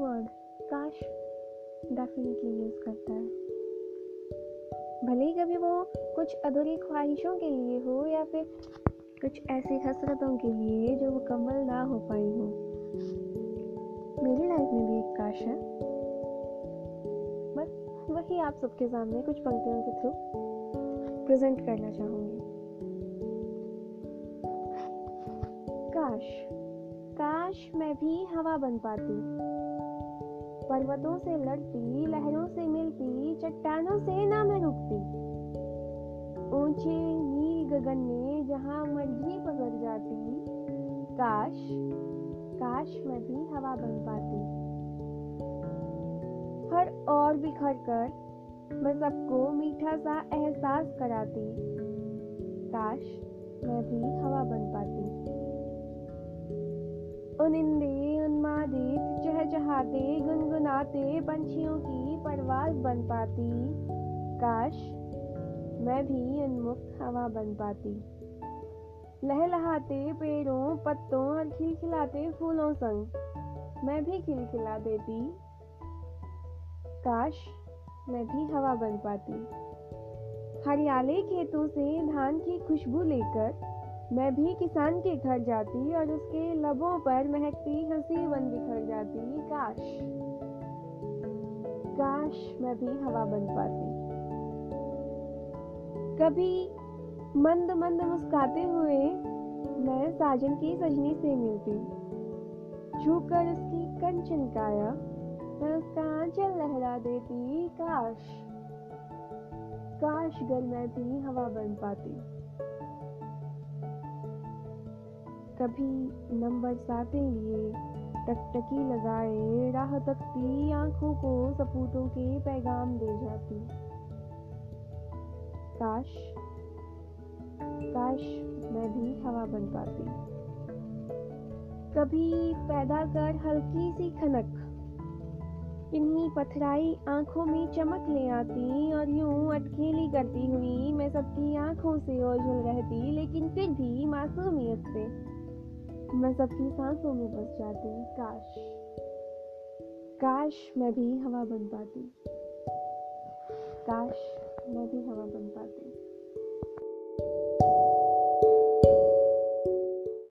Word काश definitely use करता है। भले ही कभी वो कुछ अधूरी ख्वाहिशों के लिए हो या फिर कुछ ऐसी हसरतों के लिए जो मुकम्मल ना हो पाई हो। मेरी लाइफ में भी एक काश है। बस वही आप सबके सामने कुछ पंक्तियों के थ्रू प्रेजेंट करना चाहूँगी। काश काश मैं भी हवा बन पाती। पर्वतों से लड़ती, लहरों से मिलती, चट्टानों से ना मैं रुकती। ऊँचे नील गगन में जहाँ मर्ज़ी पकड़ जाती, काश काश मैं भी हवा बन पाती। हर और बिखर कर मैं सबको मीठा सा एहसास कराती, काश मैं भी हवा बन पाती। उनिंदे उन्मादित चहचहाते गुनगुनाते पंछियों की परवाज बन पाती। काश मैं भी उन्मुक्त हवा बन पाती। लहलहाते पेड़ों, पत्तों और खिलखिलाते फूलों संग मैं भी खिलखिला देती। काश मैं भी हवा बन पाती। हरियाले खेतों से धान की खुशबू लेकर मैं भी किसान के घर जाती और उसके लबों पर महकती, हँसी बन बिखर जाती। काश। काश मैं भी हवा बन पाती। कभी मंद मंद मुस्काते हुए मैं साजन की सजनी से मिलती। छूकर उसकी कंचन काया, मैं उसका आंचल लहरा देती। काश। काश गर मैं भी हवा बन पाती। कभी नंबर साते लिए टकटकी लगाए, राह तकती, आँखों को सपूतों के पैगाम दे जाती। काश काश मैं भी हवा बन पाती। कभी पैदा कर हल्की सी खनक। इन्हीं पथराई आँखों में चमक ले आती, और यूँ अटखेली करती हुई मैं सबकी आँखों से ओझल रहती, लेकिन फिर भी मासूमियत से। मैं सबकी सांसों में बस जाती काश। काश मैं भी हवा बन पाती। काश मैं भी